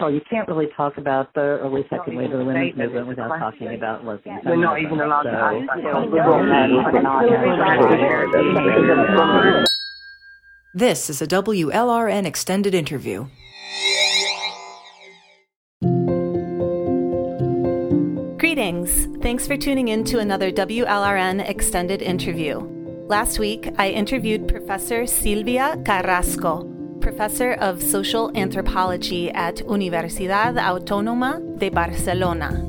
all, you can't really talk about the early second wave of the women's movement without talking about lesbian We're not even allowed to This is a WLRN extended interview. Greetings. Thanks for tuning in to another WLRN extended interview. Last week, I interviewed Professor Silvia Carrasco, professor of social anthropology at Universidad Autónoma de Barcelona.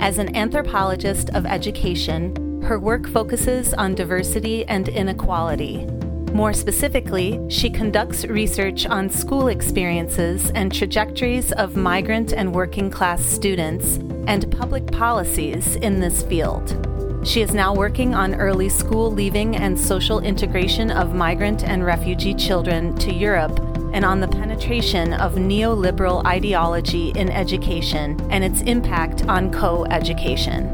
As an anthropologist of education, her work focuses on diversity and inequality. More specifically, she conducts research on school experiences and trajectories of migrant and working class students and public policies in this field. She is now working on early school leaving and social integration of migrant and refugee children to Europe and on the penetration of neoliberal ideology in education and its impact on co education.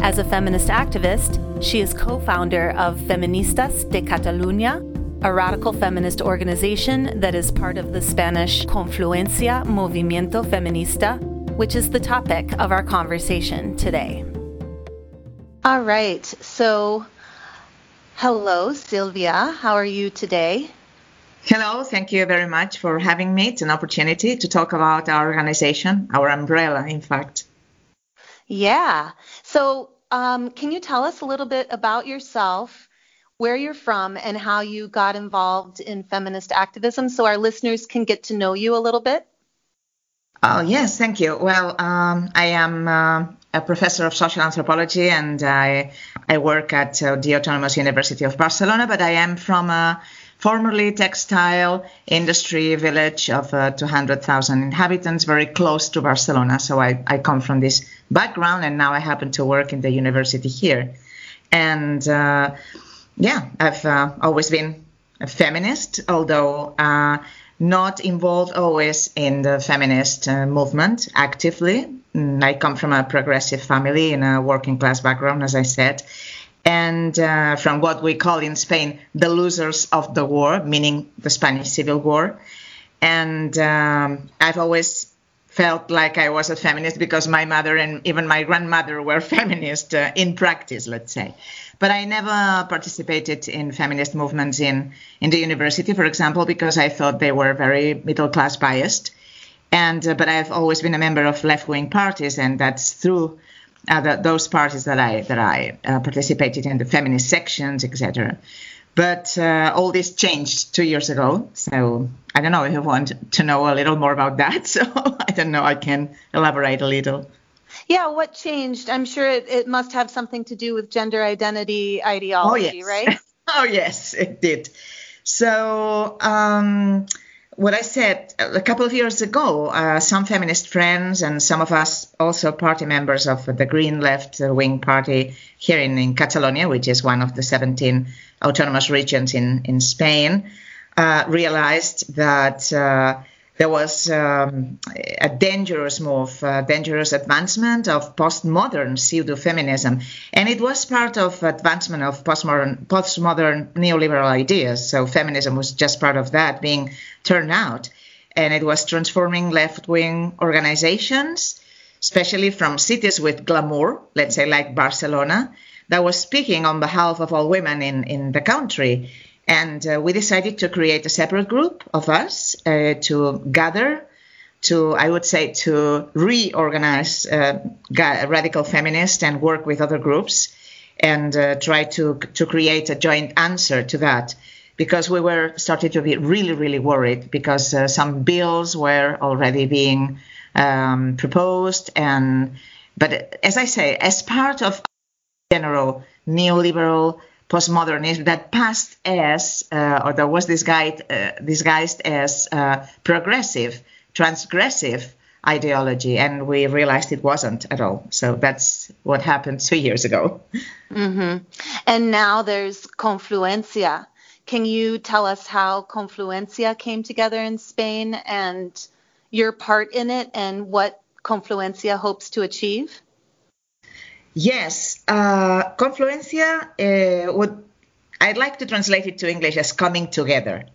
As a feminist activist, she is co founder of Feministas de Catalunya, a radical feminist organization that is part of the Spanish Confluencia Movimiento Feminista, which is the topic of our conversation today. All right. So, hello, Silvia. How are you today? Hello. Thank you very much for having me. It's an opportunity to talk about our organization, our umbrella, in fact. Yeah. So, um, can you tell us a little bit about yourself, where you're from, and how you got involved in feminist activism so our listeners can get to know you a little bit? Oh, yes, thank you. Well, um, I am uh, a professor of social anthropology, and I I work at uh, the Autonomous University of Barcelona. But I am from a formerly textile industry village of uh, 200,000 inhabitants, very close to Barcelona. So I, I come from this background, and now I happen to work in the university here. And uh, yeah, I've uh, always been a feminist, although uh, not involved always in the feminist uh, movement actively. Mm, I come from a progressive family in a working class background, as I said, and uh, from what we call in Spain the losers of the war, meaning the Spanish Civil War. And um, I've always felt like I was a feminist because my mother and even my grandmother were feminist uh, in practice, let's say. But I never participated in feminist movements in, in the university, for example, because I thought they were very middle class biased. And uh, but I've always been a member of left wing parties, and that's through uh, the, those parties that I that I uh, participated in the feminist sections, etc. But uh, all this changed two years ago, so I don't know if you want to know a little more about that. So I don't know. I can elaborate a little. Yeah, what changed? I'm sure it, it must have something to do with gender identity ideology, oh, yes. right? oh, yes, it did. So, um, what I said a couple of years ago, uh, some feminist friends and some of us also party members of the Green Left Wing Party here in, in Catalonia, which is one of the 17 autonomous regions in, in Spain, uh, realized that uh, there was um, a dangerous move, a dangerous advancement of postmodern pseudo-feminism, and it was part of advancement of postmodern, postmodern neoliberal ideas. So feminism was just part of that being turned out, and it was transforming left-wing organizations, especially from cities with glamour, let's say like Barcelona, that was speaking on behalf of all women in, in the country and uh, we decided to create a separate group of us uh, to gather, to, I would say, to reorganize uh, radical feminists and work with other groups and uh, try to, to create a joint answer to that. Because we were starting to be really, really worried because uh, some bills were already being um, proposed. And, but as I say, as part of general neoliberal postmodernism that passed as, uh, or that was disguised, uh, disguised as uh, progressive, transgressive ideology, and we realized it wasn't at all. So that's what happened two years ago. Mm-hmm. And now there's Confluencia. Can you tell us how Confluencia came together in Spain and your part in it and what Confluencia hopes to achieve? Yes, uh, confluencia uh, would I'd like to translate it to English as coming together.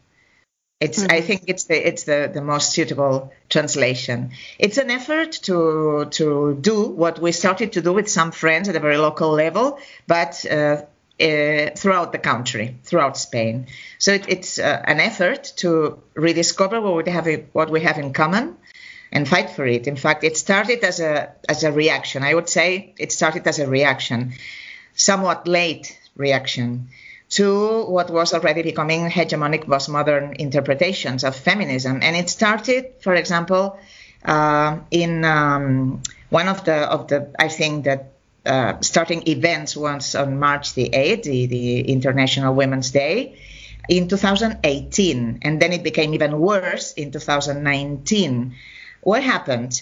It's mm-hmm. I think it's the it's the, the most suitable translation. It's an effort to to do what we started to do with some friends at a very local level, but uh, uh, throughout the country, throughout Spain. So it, it's uh, an effort to rediscover what we have what we have in common and fight for it. In fact, it started as a as a reaction. I would say it started as a reaction, somewhat late reaction to what was already becoming hegemonic postmodern interpretations of feminism. And it started, for example, uh, in um, one of the of the I think that uh, starting events was on March the 8th, the, the International Women's Day, in 2018, and then it became even worse in 2019. What happened?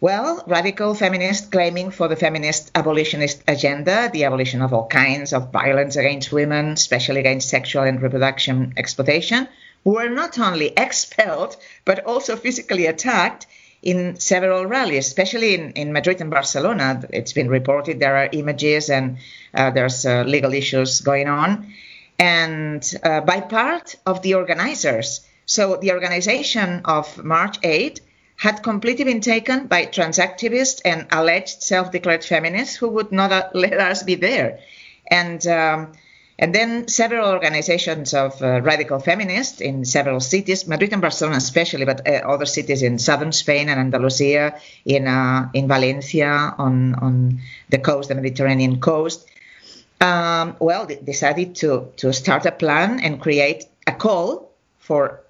Well, radical feminists claiming for the feminist abolitionist agenda, the abolition of all kinds of violence against women, especially against sexual and reproduction exploitation, were not only expelled but also physically attacked in several rallies, especially in, in Madrid and Barcelona. It's been reported there are images and uh, there's uh, legal issues going on, and uh, by part of the organizers. So the organization of March 8 had completely been taken by trans activists and alleged self-declared feminists who would not uh, let us be there. And um, and then several organizations of uh, radical feminists in several cities, Madrid and Barcelona especially, but uh, other cities in southern Spain and Andalusia, in uh, in Valencia, on on the coast, the Mediterranean coast. Um, well, decided to to start a plan and create a call for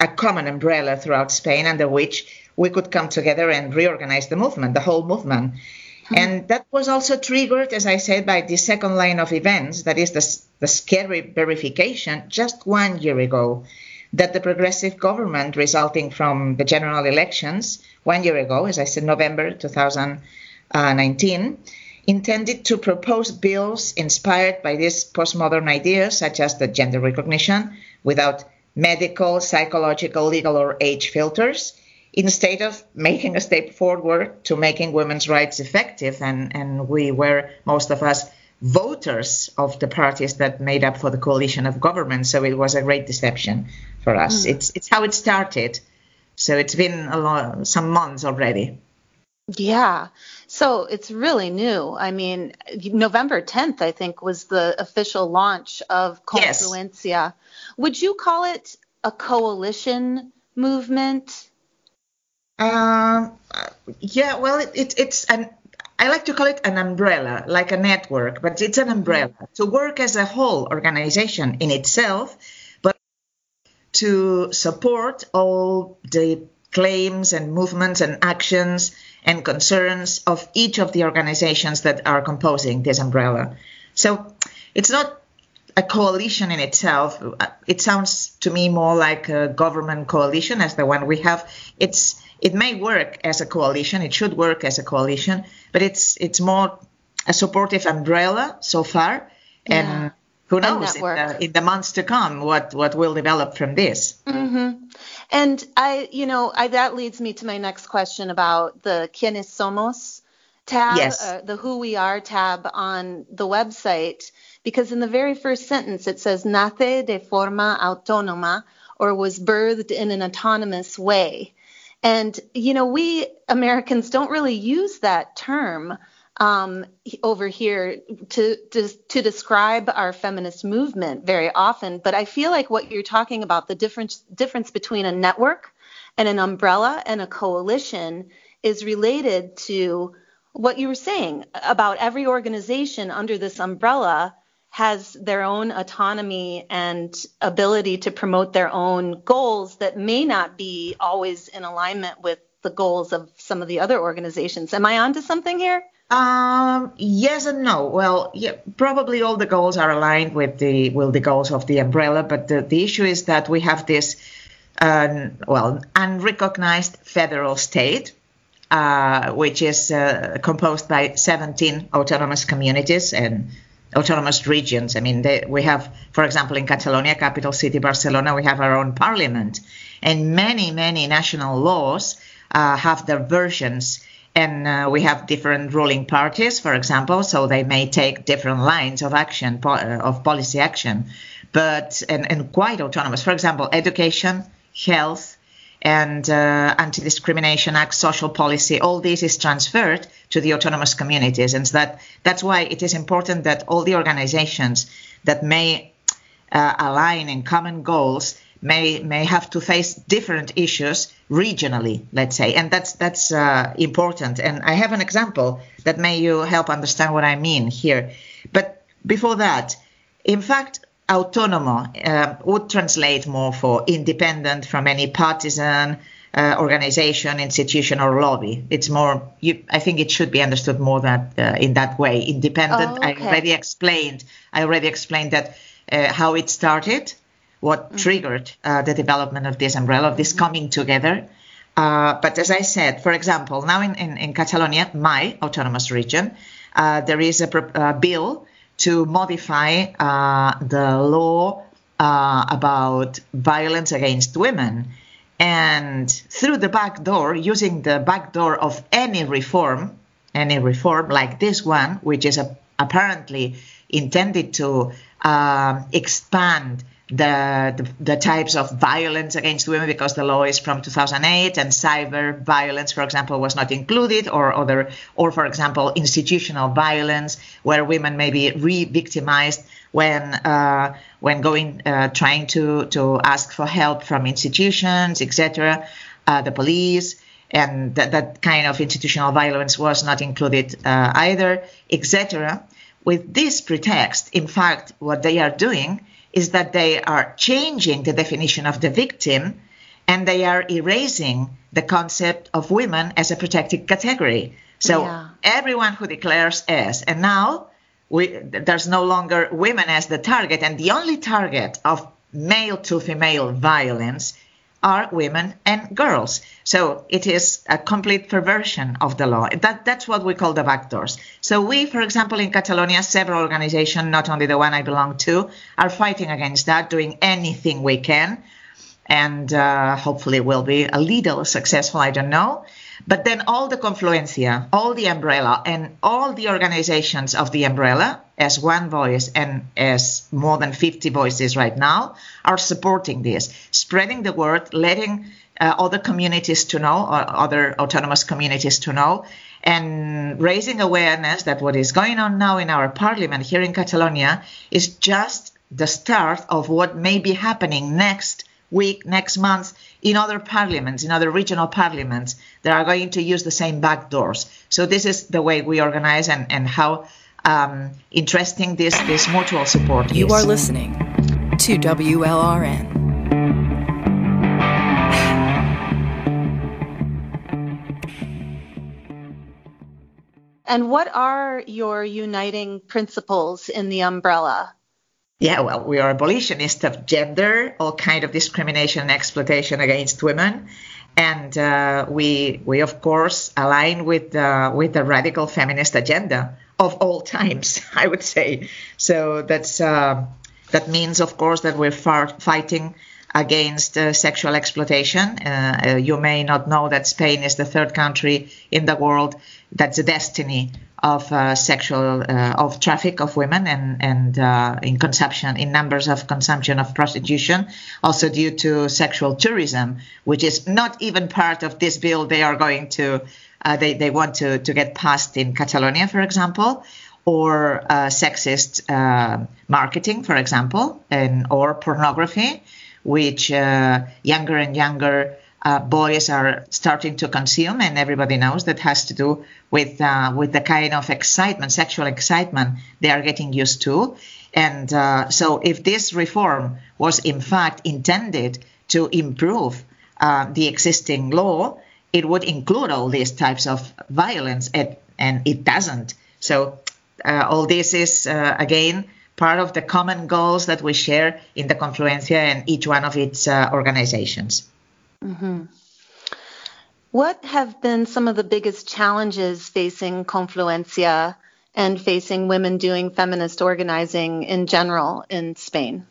a common umbrella throughout Spain under which we could come together and reorganize the movement, the whole movement. Mm-hmm. And that was also triggered, as I said, by the second line of events, that is the, the scary verification just one year ago that the progressive government resulting from the general elections one year ago, as I said, November 2019, intended to propose bills inspired by these postmodern ideas, such as the gender recognition, without medical, psychological, legal, or age filters instead of making a step forward to making women's rights effective, and, and we were, most of us, voters of the parties that made up for the coalition of government. So it was a great deception for us. Mm. It's, it's how it started. So it's been a lot, some months already. Yeah. So it's really new. I mean, November 10th, I think, was the official launch of Confluencia. Yes. Would you call it a coalition movement? Um, yeah, well, it, it, it's an I like to call it an umbrella, like a network, but it's an umbrella to work as a whole organization in itself, but to support all the claims and movements and actions and concerns of each of the organizations that are composing this umbrella. So it's not a coalition in itself. It sounds to me more like a government coalition as the one we have. It's it may work as a coalition. It should work as a coalition, but it's it's more a supportive umbrella so far, and yeah. Who knows in the, in the, months to come what what will develop from this. Mm-hmm. And I, you know, I, that leads me to my next question about the Quienes Somos tab, yes. uh, the Who We Are tab on the website, because in the very first sentence it says nace de forma autónoma or was birthed in an autonomous way. And, you know, we Americans don't really use that term um, over here to, to, to describe our feminist movement very often. But I feel like what you're talking about, the difference difference between a network and an umbrella and a coalition, is related to what you were saying about every organization under this umbrella has their own autonomy and ability to promote their own goals that may not be always in alignment with the goals of some of the other organizations. Am I onto something here? Um, yes and no. Well, yeah, probably all the goals are aligned with the with the goals of the umbrella, but the, the issue is that we have this uh, well unrecognized federal state, uh, which is uh, composed by 17 autonomous communities and autonomous regions. I mean, they, we have, for example, in Catalonia, capital city Barcelona, we have our own parliament, and many, many national laws uh, have their versions. And uh, we have different ruling parties, for example, so they may take different lines of action, po- uh, of policy action, but and, and quite autonomous. For example, education health, and uh, anti-discrimination act, social policy, all this is transferred to the autonomous communities, and that that's why it is important that all the organizations that may uh, align in common goals may may have to face different issues regionally, let's say, and that's that's uh, important. And I have an example that may you help understand what I mean here. But before that, in fact, autonomo uh, would translate more for independent from any partisan uh, organization, institution, or lobby. It's more. You, I think it should be understood more that uh, in that way. Independent. Oh, okay. I already explained. I already explained that uh, how it started what mm-hmm. triggered uh, the development of this umbrella, of this mm-hmm. coming together. Uh, but as I said, for example, now in, in, in Catalonia, my autonomous region, uh, there is a, a, bill to modify uh, the law uh, about violence against women. And through the back door, using the back door of any reform, any reform like this one, which is a, apparently intended to um, expand the, the, types of violence against women because the law is from 2008 and cyber violence, for example, was not included, or other, or for example, institutional violence where women may be re-victimized when uh, when going uh, trying to to ask for help from institutions, etc., uh, the police. And that, that kind of institutional violence was not included uh, either, etc. With this pretext, in fact, what they are doing is that they are changing the definition of the victim and they are erasing the concept of women as a protected category. So yeah. everyone who declares as, and now we, there's no longer women as the target, and the only target of male to female violence are women and girls. So it is a complete perversion of the law. That, that's what we call the backdoors. So we, for example, in Catalonia, several organizations, not only the one I belong to, are fighting against that, doing anything we can. And uh, hopefully will be a little successful, I don't know. But then all the confluencia, all the umbrella, and all the organizations of the umbrella, as one voice and as more than 50 voices right now, are supporting this, spreading the word, letting uh, other communities to know, or other autonomous communities to know, and raising awareness that what is going on now in our parliament here in Catalonia is just the start of what may be happening next week, next month, in other parliaments, in other regional parliaments that are going to use the same back doors. So this is the way we organize and, and how um, interesting this, this mutual support you is. You are listening to WLRN. And what are your uniting principles in the umbrella? Yeah, well, we are abolitionists of gender, all kind of discrimination and exploitation against women, and uh, we we of course align with uh, with the radical feminist agenda of all times, I would say. So that's uh, that means, of course, that we're fighting against uh, sexual exploitation. Uh, uh, you may not know that Spain is the third country in the world that's a destiny of uh, sexual uh, of traffic of women and and uh, in consumption in numbers of consumption of prostitution also due to sexual tourism which is not even part of this bill. They are going to uh, they, they want to, to get passed in Catalonia for example or uh, sexist uh, marketing for example and or pornography which younger and younger uh, boys are starting to consume, and everybody knows that has to do with uh, with the kind of excitement, sexual excitement they are getting used to. And uh, so, if this reform was in fact intended to improve uh, the existing law, it would include all these types of violence, and, and it doesn't. So, uh, all this is uh, again part of the common goals that we share in the Confluencia and each one of its organizations. Mm-hmm. What have been some of the biggest challenges facing Confluencia and facing women doing feminist organizing in general in Spain?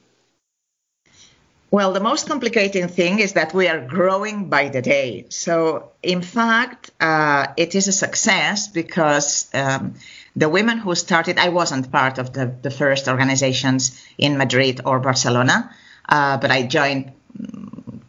Well, the most complicating thing is that we are growing by the day. So, in fact, uh, it is a success because um, the women who started, I wasn't part of the, the first organizations in Madrid or Barcelona, uh, but I joined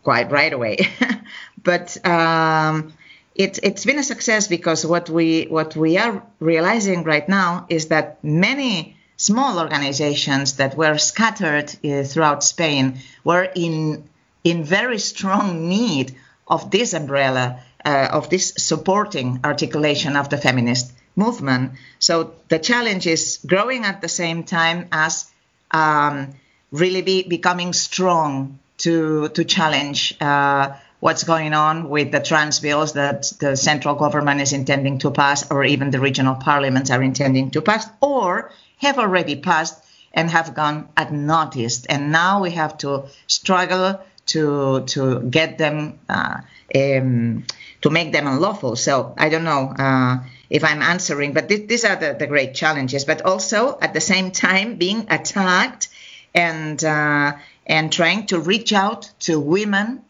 quite right away. but um, it, it's been a success because what we what we are realizing right now is that many small organizations that were scattered uh, throughout Spain were in in very strong need of this umbrella uh, of this supporting articulation of the feminist movement. So the challenge is growing at the same time as um, really be becoming strong to to challenge uh, what's going on with the trans bills that the central government is intending to pass, or even the regional parliaments are intending to pass, or have already passed and have gone unnoticed. And now we have to struggle to to get them uh, um, to make them unlawful. So I don't know uh, if I'm answering, but th- these are the, the great challenges. But also at the same time being attacked and uh, and trying to reach out to women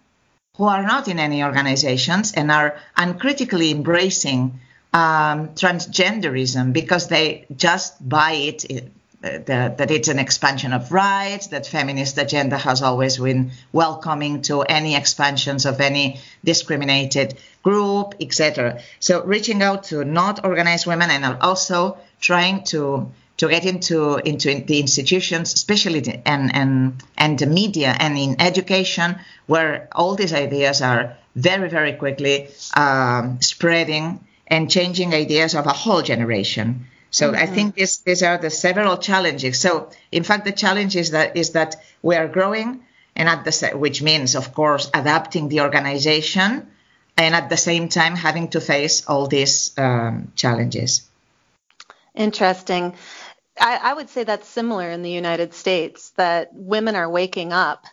who are not in any organizations and are uncritically embracing um, transgenderism because they just buy it, it that, that, it's an expansion of rights, that feminist agenda has always been welcoming to any expansions of any discriminated group, etc. So reaching out to not organized women and also trying to to get into into the institutions, especially the, and and and the media and in education, where all these ideas are very very quickly um, spreading and changing ideas of a whole generation. So mm-hmm. I think this, these are the several challenges. So in fact, the challenge is that is that we are growing, and at the which means of course adapting the organization, and at the same time having to face all these um, challenges. Interesting. I, I, would say that's similar in the United States, that women are waking up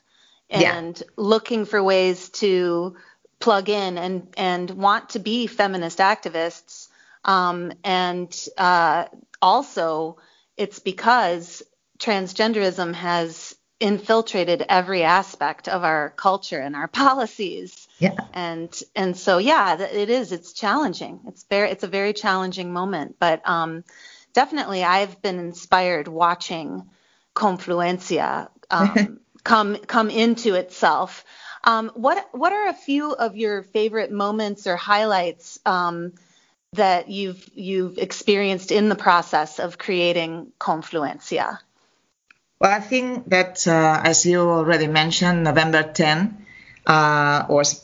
and yeah. looking for ways to plug in and, and want to be feminist activists. Um, and uh, also, it's because transgenderism has infiltrated every aspect of our culture and our policies. Yeah. And and so yeah, it is. It's challenging. It's very. It's a very challenging moment. But um, definitely I've been inspired watching Confluencia um, come come into itself. Um, what what are a few of your favorite moments or highlights um, that you've you've experienced in the process of creating Confluencia? Well, I think that uh, as you already mentioned, November 10 uh, was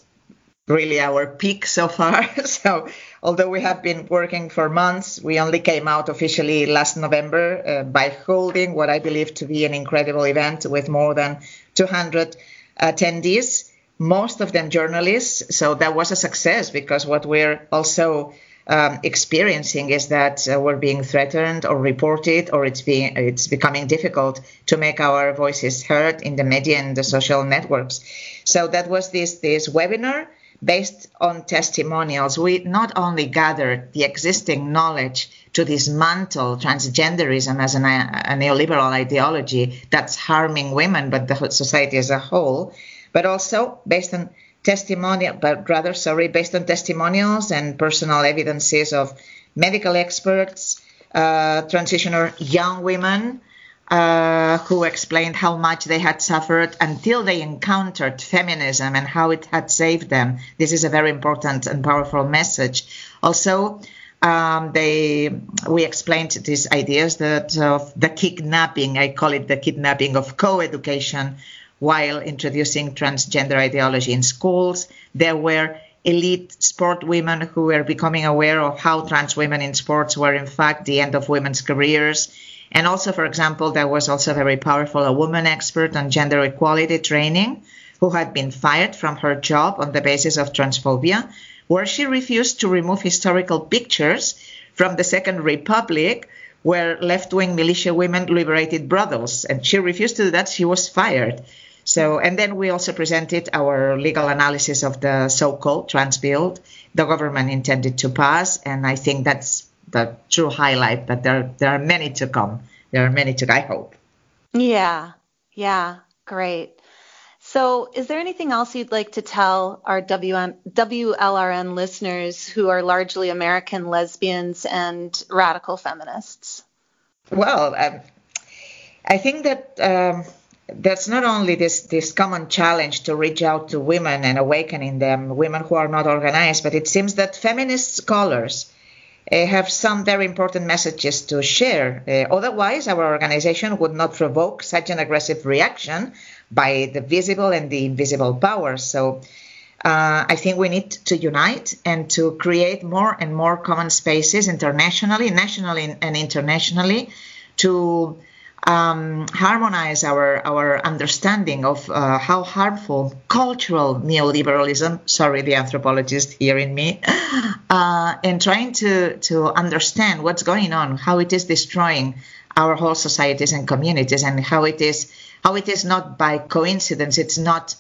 really our peak so far. so although we have been working for months, we only came out officially last November uh, by holding what I believe to be an incredible event with more than 200 attendees, most of them journalists. So that was a success because what we're also um, experiencing is that uh, we're being threatened or reported, or it's being it's becoming difficult to make our voices heard in the media and the social networks. So that was this this webinar based on testimonials, we not only gathered the existing knowledge to dismantle transgenderism as an, a neoliberal ideology that's harming women, but the society as a whole, but also based on testimonial, but rather, sorry, based on testimonials and personal evidences of medical experts, uh, transitioner young women, uh, who explained how much they had suffered until they encountered feminism and how it had saved them. This is a very important and powerful message. Also, um, they we explained these ideas that of the kidnapping, I call it the kidnapping of co-education, while introducing transgender ideology in schools. There were elite sport women who were becoming aware of how trans women in sports were in fact the end of women's careers and also, for example, there was also very powerful a woman expert on gender equality training who had been fired from her job on the basis of transphobia, where she refused to remove historical pictures from the Second Republic where left-wing militia women liberated brothels. And she refused to do that. She was fired. So and then we also presented our legal analysis of the so-called trans bill. The government intended to pass and i think that's the true highlight, but there there are many to come. There are many to I hope. Yeah, yeah, great. So, is there anything else you'd like to tell our WM, WLRN listeners who are largely American lesbians and radical feminists? Well, um, I think that um, there's not only this this common challenge to reach out to women and awakening them, women who are not organized, but it seems that feminist scholars have some very important messages to share. Uh, otherwise, our organization would not provoke such an aggressive reaction by the visible and the invisible powers. So. Uh, I think we need to unite and to create more and more common spaces internationally, nationally, and internationally to um, harmonize our, our understanding of uh, how harmful cultural neoliberalism, sorry, the anthropologist here in me, uh, and trying to, to understand what's going on, how it is destroying our whole societies and communities, and how it is how it is not by coincidence, it's not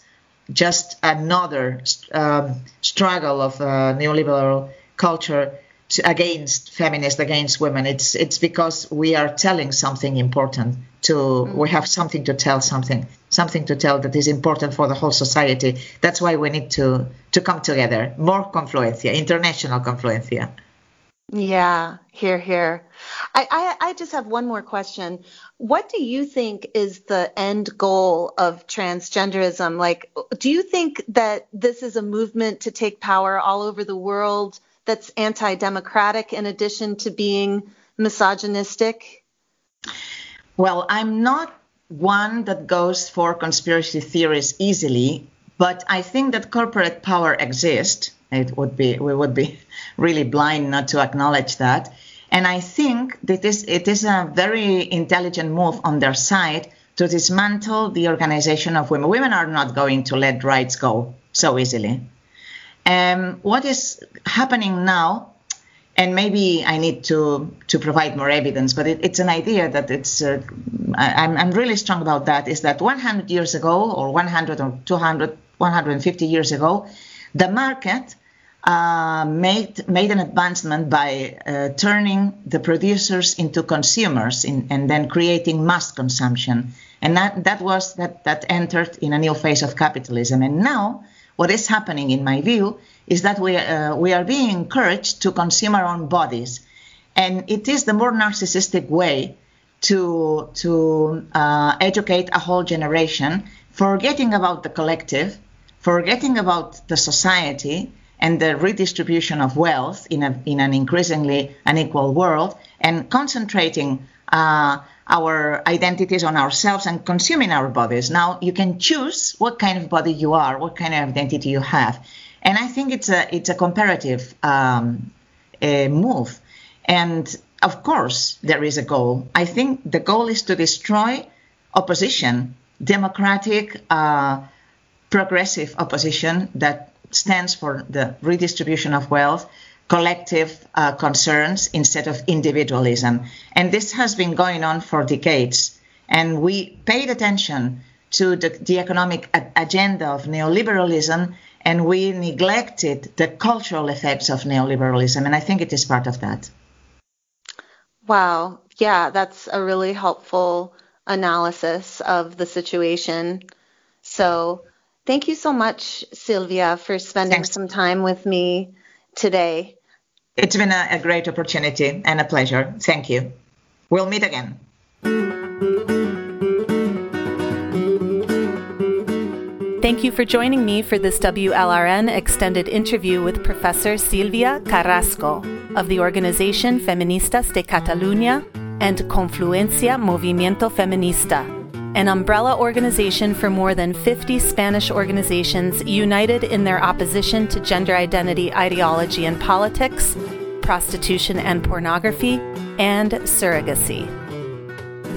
just another um, struggle of uh, neoliberal culture to, against feminists, against women. It's it's because we are telling something important. To mm-hmm. we have something to tell, something something to tell that is important for the whole society. That's why we need to to come together. More confluencia, international confluencia. Yeah, here, here. I, I, I just have one more question. What do you think is the end goal of transgenderism? Like, do you think that this is a movement to take power all over the world? That's anti democratic in addition to being misogynistic? Well, I'm not one that goes for conspiracy theories easily, but I think that corporate power exists. It would be we would be really blind not to acknowledge that. And I think that this, it is a very intelligent move on their side to dismantle the organization of women. Women are not going to let rights go so easily. Um, what is happening now, and maybe I need to to provide more evidence, but it, it's an idea that it's uh, I, am I'm really strong about that. Is that 100 years ago, or 100 or 200, 150 years ago, the market uh, made made an advancement by uh, turning the producers into consumers in, and then creating mass consumption, and that that was that that entered in a new phase of capitalism, and now what is happening, in my view, is that we, uh, we are being encouraged to consume our own bodies. And it is the more narcissistic way to, to uh, educate a whole generation, forgetting about the collective, forgetting about the society and the redistribution of wealth in, a, in an increasingly unequal world, and concentrating uh, our identities on ourselves and consuming our bodies. Now you can choose what kind of body you are, what kind of identity you have, and I think it's a it's a comparative um, a move. And of course, there is a goal. I think the goal is to destroy opposition, democratic, uh, progressive opposition that stands for the redistribution of wealth, collective uh, concerns instead of individualism. And this has been going on for decades. And we paid attention to the, the economic agenda of neoliberalism and we neglected the cultural effects of neoliberalism. And I think it is part of that. Wow. Yeah, that's a really helpful analysis of the situation. So, thank you so much, Silvia, for spending Thanks. some time with me today. It's been a, a great opportunity and a pleasure. Thank you. We'll meet again. Thank you for joining me for this WLRN extended interview with Professor Silvia Carrasco of the organization Feministas de Catalunya and Confluencia Movimiento Feminista an umbrella organization for more than 50 Spanish organizations united in their opposition to gender identity ideology and politics, prostitution and pornography, and surrogacy.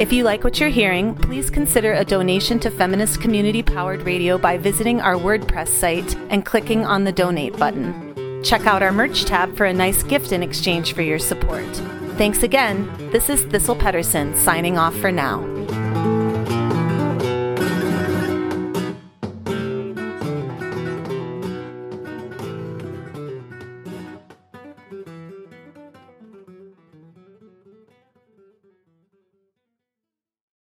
If you like what you're hearing, please consider a donation to Feminist Community Powered Radio by visiting our WordPress site and clicking on the donate button. Check out our merch tab for a nice gift in exchange for your support. Thanks again. This is Thistle Pettersen signing off for now.